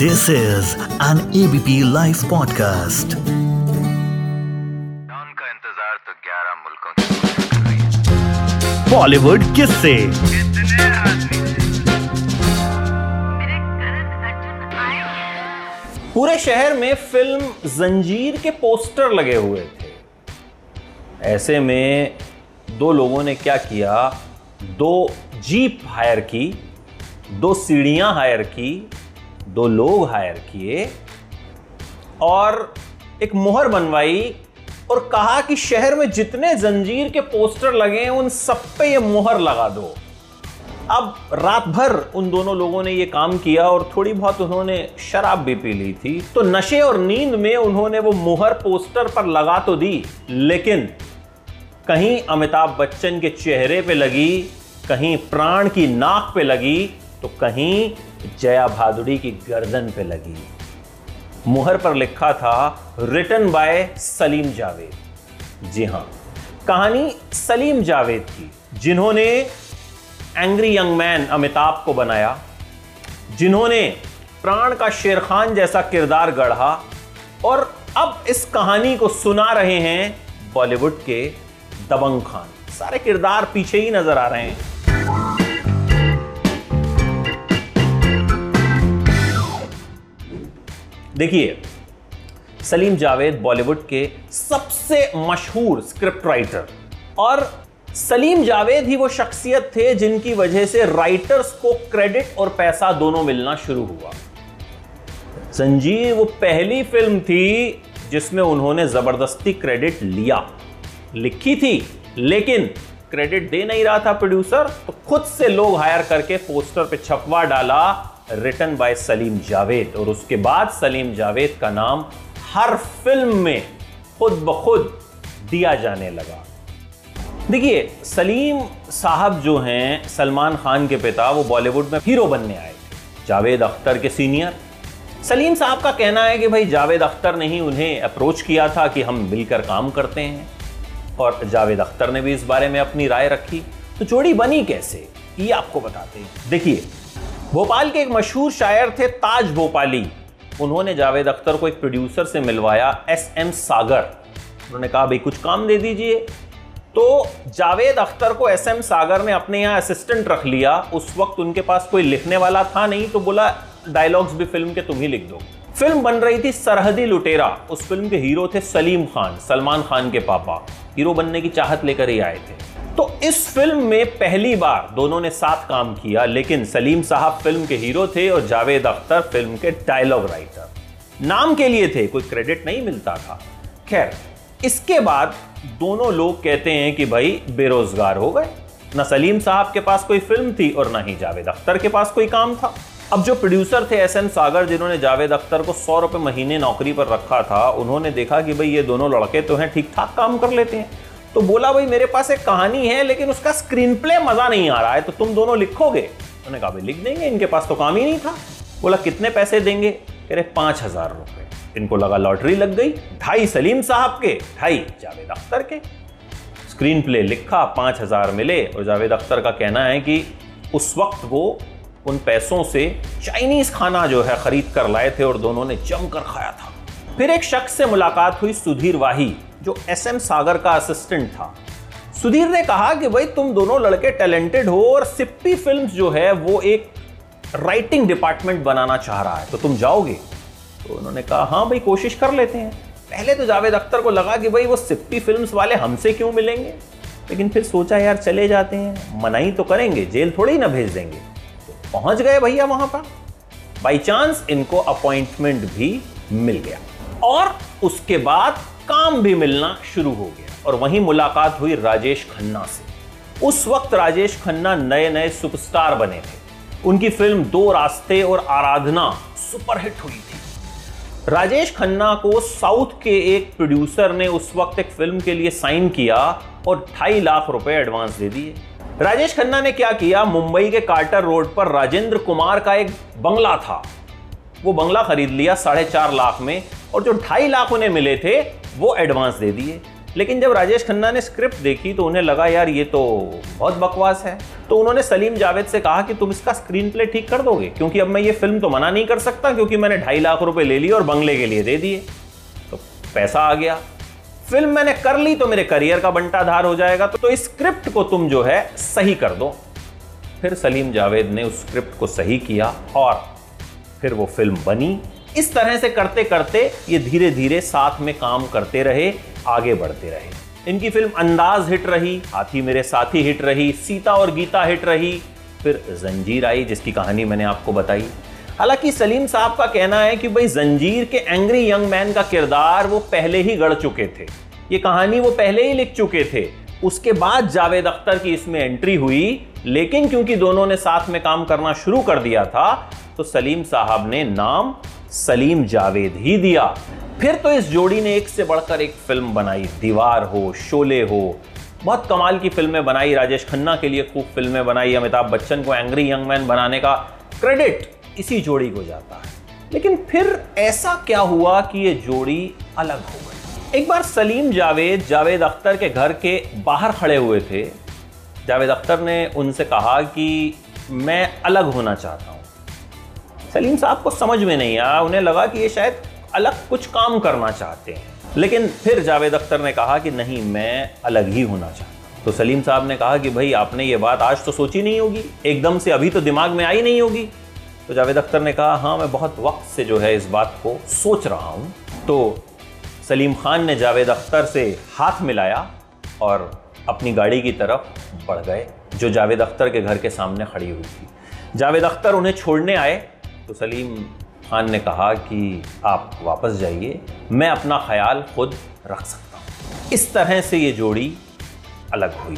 This is an ABP Life podcast. उनका इंतज़ार तो 11 मुल्कों की बॉलीवुड किससे। कितने आदमी पूरे शहर में फ़िल्म जंजीर के पोस्टर लगे हुए थे। ऐसे में दो लोगों ने क्या किया? दो जीप हायर की दो सीढ़ियाँ हायर की दो लोग हायर किए और एक मोहर बनवाई और कहा कि शहर में जितने जंजीर के पोस्टर लगे हैं, उन सब पे ये मोहर लगा दो। अब रात भर उन दोनों लोगों ने ये काम किया और थोड़ी बहुत उन्होंने शराब भी पी ली थी। तो नशे और नींद में उन्होंने वो मोहर पोस्टर पर लगा तो दी, लेकिन कहीं अमिताभ बच्चन के चेहरे पे लगी, कहीं प्राण की नाक पे लगी तो कहीं जया भादुड़ी की गर्दन पे लगी। मुहर पर लिखा था रिटन बाय सलीम जावेद। जी हाँ, कहानी सलीम जावेद की, जिन्होंने एंग्री यंग मैन अमिताभ को बनाया, जिन्होंने प्राण का शेर खान जैसा किरदार गढ़ा, और अब इस कहानी को सुना रहे हैं बॉलीवुड के दबंग खान। सारे किरदार पीछे ही नज़र आ रहे हैं। देखिए, सलीम जावेद बॉलीवुड के सबसे मशहूर स्क्रिप्ट राइटर और सलीम जावेद ही वो शख्सियत थे जिनकी वजह से राइटर्स को क्रेडिट और पैसा दोनों मिलना शुरू हुआ। संजीव, वो पहली फ़िल्म थी जिसमें उन्होंने ज़बरदस्ती क्रेडिट लिया। लिखी थी, लेकिन क्रेडिट दे नहीं रहा था प्रोड्यूसर तो खुद से लोग हायर करके पोस्टर पे छपवा डाला रिटन बाय सलीम जावेद और उसके बाद सलीम जावेद का नाम हर फ़िल्म में खुद ब खुद दिया जाने लगा। देखिए सलीम साहब जो हैं, सलमान खान के पिता, वो बॉलीवुड में हीरो बनने आए जावेद अख्तर के सीनियर सलीम साहब का कहना है कि भाई, जावेद अख्तर ने ही उन्हें अप्रोच किया था कि हम मिलकर काम करते हैं। और जावेद अख्तर ने भी इस बारे में अपनी राय रखी। तो जोड़ी बनी कैसे? ये आपको बताते हैं। देखिए भोपाल के एक मशहूर शायर थे ताज भोपाली। उन्होंने जावेद अख्तर को एक प्रोड्यूसर से मिलवाया एस एम सागर। उन्होंने कहा, भाई, कुछ काम दे दीजिए। तो जावेद अख्तर को एस एम सागर ने अपने यहाँ असिस्टेंट रख लिया। उस वक्त उनके पास कोई लिखने वाला था नहीं तो बोला, डायलॉग्स भी फ़िल्म के, तुम ही लिख दो। फ़िल्म बन रही थी सरहदी लुटेरा। उस फ़िल्म के हीरो थे सलीम खान, सलमान खान के पापा। हीरो बनने की चाहत लेकर ही आए थे। तो इस फ़िल्म में पहली बार दोनों ने साथ काम किया, लेकिन सलीम साहब फ़िल्म के हीरो थे और जावेद अख्तर फ़िल्म के डायलॉग राइटर नाम के लिए थे, कोई क्रेडिट नहीं मिलता था। खैर, इसके बाद दोनों लोग कहते हैं कि भाई, बेरोजगार हो गए। ना सलीम साहब के पास कोई फ़िल्म थी और ना ही जावेद अख्तर के पास कोई काम था। अब जो प्रोड्यूसर थे एस एन सागर जिन्होंने जावेद अख्तर को सौ रुपए महीने नौकरी पर रखा था, उन्होंने देखा कि भाई, ये दोनों लड़के तो हैं ठीक ठाक काम कर लेते हैं। तो बोला, भाई, मेरे पास एक कहानी है, लेकिन उसका स्क्रीन प्ले मज़ा नहीं आ रहा है तो तुम दोनों लिखोगे? उन्होंने कहा, भाई, लिख देंगे, इनके पास तो काम ही नहीं था। बोला, कितने पैसे देंगे? कह रहे, पाँच हज़ार रुपए। इनको लगा, लॉटरी लग गई। ढाई सलीम साहब के। ढाई जावेद अख्तर के। स्क्रीन प्ले लिखा, पाँच हज़ार मिले, और जावेद अख्तर का कहना है कि उस वक्त वो उन पैसों से चाइनीज़ खाना जो है, खरीद कर लाए थे, और दोनों ने जमकर खाया था। फिर एक शख्स से मुलाकात हुई, सुधीर वाही। जो एस एम सागर का असिस्टेंट था। सुधीर ने कहा कि भाई, तुम दोनों लड़के टैलेंटेड हो और सिप्पी फिल्म्स जो है, वो एक राइटिंग डिपार्टमेंट बनाना चाह रहा है। तो तुम जाओगे? तो उन्होंने कहा हाँ भाई, कोशिश कर लेते हैं। पहले तो जावेद अख्तर को लगा कि भाई, वो सिप्पी फिल्म्स वाले हमसे क्यों मिलेंगे? लेकिन फिर सोचा, यार, चले जाते हैं। मनाई तो करेंगे, जेल थोड़ी ना भेज देंगे। तो पहुँच गए भैया वहाँ पर। बाई चांस इनको अपॉइंटमेंट भी मिल गया। और उसके बाद काम भी मिलना शुरू हो गया। और वहीं मुलाकात हुई राजेश खन्ना से। उस वक्त राजेश खन्ना नए नए सुपरस्टार बने थे। उनकी फ़िल्म दो रास्ते और आराधना सुपरहिट हुई थी। राजेश खन्ना को साउथ के एक प्रोड्यूसर ने उस वक्त एक फ़िल्म के लिए साइन किया और ढाई लाख रुपए एडवांस दे दिए। राजेश खन्ना ने क्या किया? मुंबई के कार्टर रोड पर राजेंद्र कुमार का एक बंगला था। वो बंगला खरीद लिया साढ़े चार लाख में और जो ढाई लाख उन्हें मिले थे वो एडवांस दे दिए। लेकिन जब राजेश खन्ना ने स्क्रिप्ट देखी तो उन्हें लगा यार ये तो बहुत बकवास है। तो उन्होंने सलीम जावेद से कहा कि तुम इसका स्क्रीन प्ले ठीक कर दोगे? क्योंकि अब मैं ये फ़िल्म तो मना नहीं कर सकता क्योंकि मैंने ढाई लाख रुपए ले लिए और बंगले के लिए दे दिए। तो पैसा आ गया। फ़िल्म मैंने कर ली तो मेरे करियर का बंटाधार हो जाएगा। तो, तो इस स्क्रिप्ट को तुम जो है सही कर दो। फिर सलीम जावेद ने उस स्क्रिप्ट को सही किया और फिर वो फ़िल्म बनी। इस तरह से करते करते ये धीरे धीरे साथ में काम करते रहे, आगे बढ़ते रहे। इनकी फ़िल्म अंदाज हिट रही, हाथी मेरे साथी हिट रही, सीता और गीता हिट रही, फिर जंजीर आई, जिसकी कहानी मैंने आपको बताई। हालाँकि सलीम साहब का कहना है कि भाई जंजीर के एंग्री यंग मैन का किरदार वो पहले ही गढ़ चुके थे। ये कहानी वो पहले ही लिख चुके थे। उसके बाद जावेद अख्तर की इसमें एंट्री हुई, लेकिन क्योंकि दोनों ने साथ में काम करना शुरू कर दिया था तो सलीम साहब ने नाम सलीम जावेद ही दिया। फिर तो इस जोड़ी ने एक से बढ़कर एक फ़िल्म बनाई। दीवार हो, शोले हो। बहुत कमाल की फ़िल्में बनाई। राजेश खन्ना के लिए खूब फ़िल्में बनाई। अमिताभ बच्चन को एंग्री यंग मैन बनाने का क्रेडिट इसी जोड़ी को जाता है। लेकिन फिर ऐसा क्या हुआ कि ये जोड़ी अलग हो गई? एक बार सलीम जावेद जावेद अख्तर के घर के बाहर खड़े हुए थे। जावेद अख्तर ने उनसे कहा कि मैं अलग होना चाहता हूँ। सलीम साहब को समझ में नहीं आया, उन्हें लगा कि ये शायद अलग कुछ काम करना चाहते हैं। लेकिन फिर जावेद अख्तर ने कहा कि नहीं, मैं अलग ही होना चाहता तो सलीम साहब ने कहा कि भाई, आपने ये बात आज तो सोची नहीं होगी, एकदम से अभी तो दिमाग में आई नहीं होगी। तो जावेद अख्तर ने कहा हाँ मैं बहुत वक्त से जो है इस बात को सोच रहा हूँ। तो सलीम खान ने जावेद अख्तर से हाथ मिलाया और अपनी गाड़ी की तरफ़ बढ़ गए, जो जावेद अख्तर के घर के सामने खड़ी हुई थी। जावेद अख्तर उन्हें छोड़ने आए तो सलीम खान ने कहा कि आप वापस जाइए, मैं अपना ख्याल खुद रख सकता हूँ। इस तरह से ये जोड़ी अलग हुई।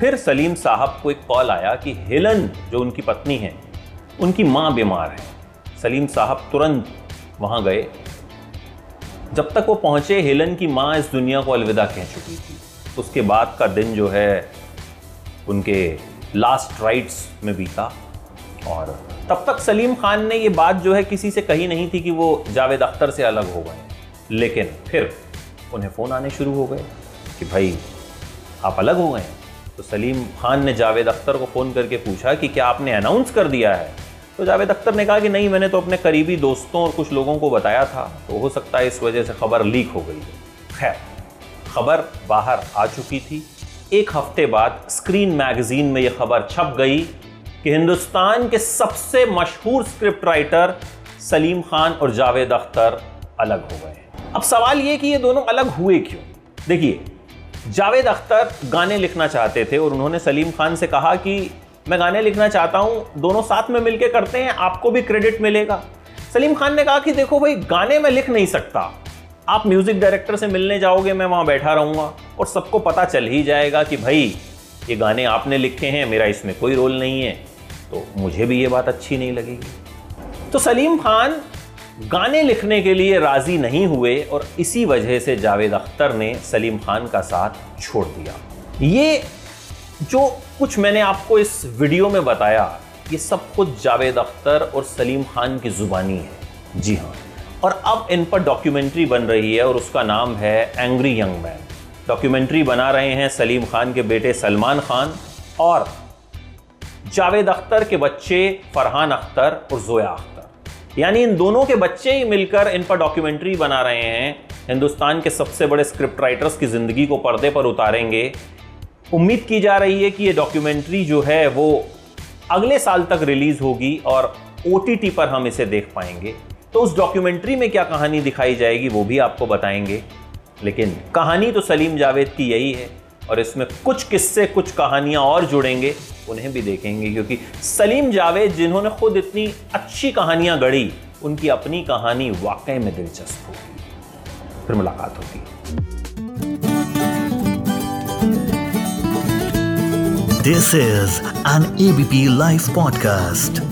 फिर सलीम साहब को एक कॉल आया कि हेलन, जो उनकी पत्नी है, उनकी माँ बीमार है। सलीम साहब तुरंत वहाँ गए। जब तक वो पहुँचे, हेलन की माँ इस दुनिया को अलविदा कह चुकी थी। उसके बाद का दिन जो है, उनके लास्ट राइट्स में बीता और तब तक सलीम खान ने ये बात जो है किसी से कही नहीं थी कि वो जावेद अख्तर से अलग हो गए। लेकिन फिर उन्हें फ़ोन आने शुरू हो गए कि भाई, आप अलग हो गए। तो सलीम खान ने जावेद अख्तर को फ़ोन करके पूछा कि क्या आपने अनाउंस कर दिया है? तो जावेद अख्तर ने कहा कि नहीं, मैंने तो अपने करीबी दोस्तों और कुछ लोगों को बताया था। तो हो सकता है इस वजह से खबर लीक हो गई है। खैर, खबर बाहर आ चुकी थी। एक हफ़्ते बाद स्क्रीन मैगजीन में यह खबर छप गई कि हिंदुस्तान के सबसे मशहूर स्क्रिप्ट राइटर सलीम खान और जावेद अख्तर अलग हो गए अब सवाल यह कि ये दोनों अलग हुए क्यों? देखिए, जावेद अख्तर गाने लिखना चाहते थे और उन्होंने सलीम खान से कहा कि मैं गाने लिखना चाहता हूँ, दोनों साथ में मिलकर करते हैं, आपको भी क्रेडिट मिलेगा। सलीम खान ने कहा कि देखो भाई, गाने मैं लिख नहीं सकता। आप म्यूज़िक डायरेक्टर से मिलने जाओगे, मैं वहाँ बैठा रहूँगा और सबको पता चल ही जाएगा कि भाई, ये गाने आपने लिखे हैं, मेरा इसमें कोई रोल नहीं है। तो मुझे भी ये बात अच्छी नहीं लगेगी तो सलीम खान गाने लिखने के लिए राज़ी नहीं हुए और इसी वजह से जावेद अख्तर ने सलीम खान का साथ छोड़ दिया। ये जो कुछ मैंने आपको इस वीडियो में बताया, ये सब कुछ जावेद अख्तर और सलीम खान की जुबानी है। जी हाँ और अब इन पर डॉक्यूमेंट्री बन रही है और उसका नाम है एंग्री यंग मैन। डॉक्यूमेंट्री बना रहे हैं सलीम खान के बेटे सलमान खान और जावेद अख्तर के बच्चे फरहान अख्तर और जोया अख्तर। यानी इन दोनों के बच्चे ही मिलकर इन पर डॉक्यूमेंट्री बना रहे हैं। हिंदुस्तान के सबसे बड़े स्क्रिप्ट राइटर्स की ज़िंदगी को पर्दे पर उतारेंगे। उम्मीद की जा रही है कि ये डॉक्यूमेंट्री जो है वो अगले साल तक रिलीज़ होगी और ओटीटी पर हम इसे देख पाएँगे। तो उस डॉक्यूमेंट्री में क्या कहानी दिखाई जाएगी वो भी आपको बताएँगे। लेकिन कहानी तो सलीम जावेद की यही है। और इसमें कुछ किस्से, कुछ कहानियाँ और जुड़ेंगे, उन्हें भी देखेंगे, क्योंकि सलीम जावेद, जिन्होंने खुद इतनी अच्छी कहानियाँ गढ़ी, उनकी अपनी कहानी वाकई में दिलचस्प होगी। फिर मुलाकात होगी। This is an ABP live podcast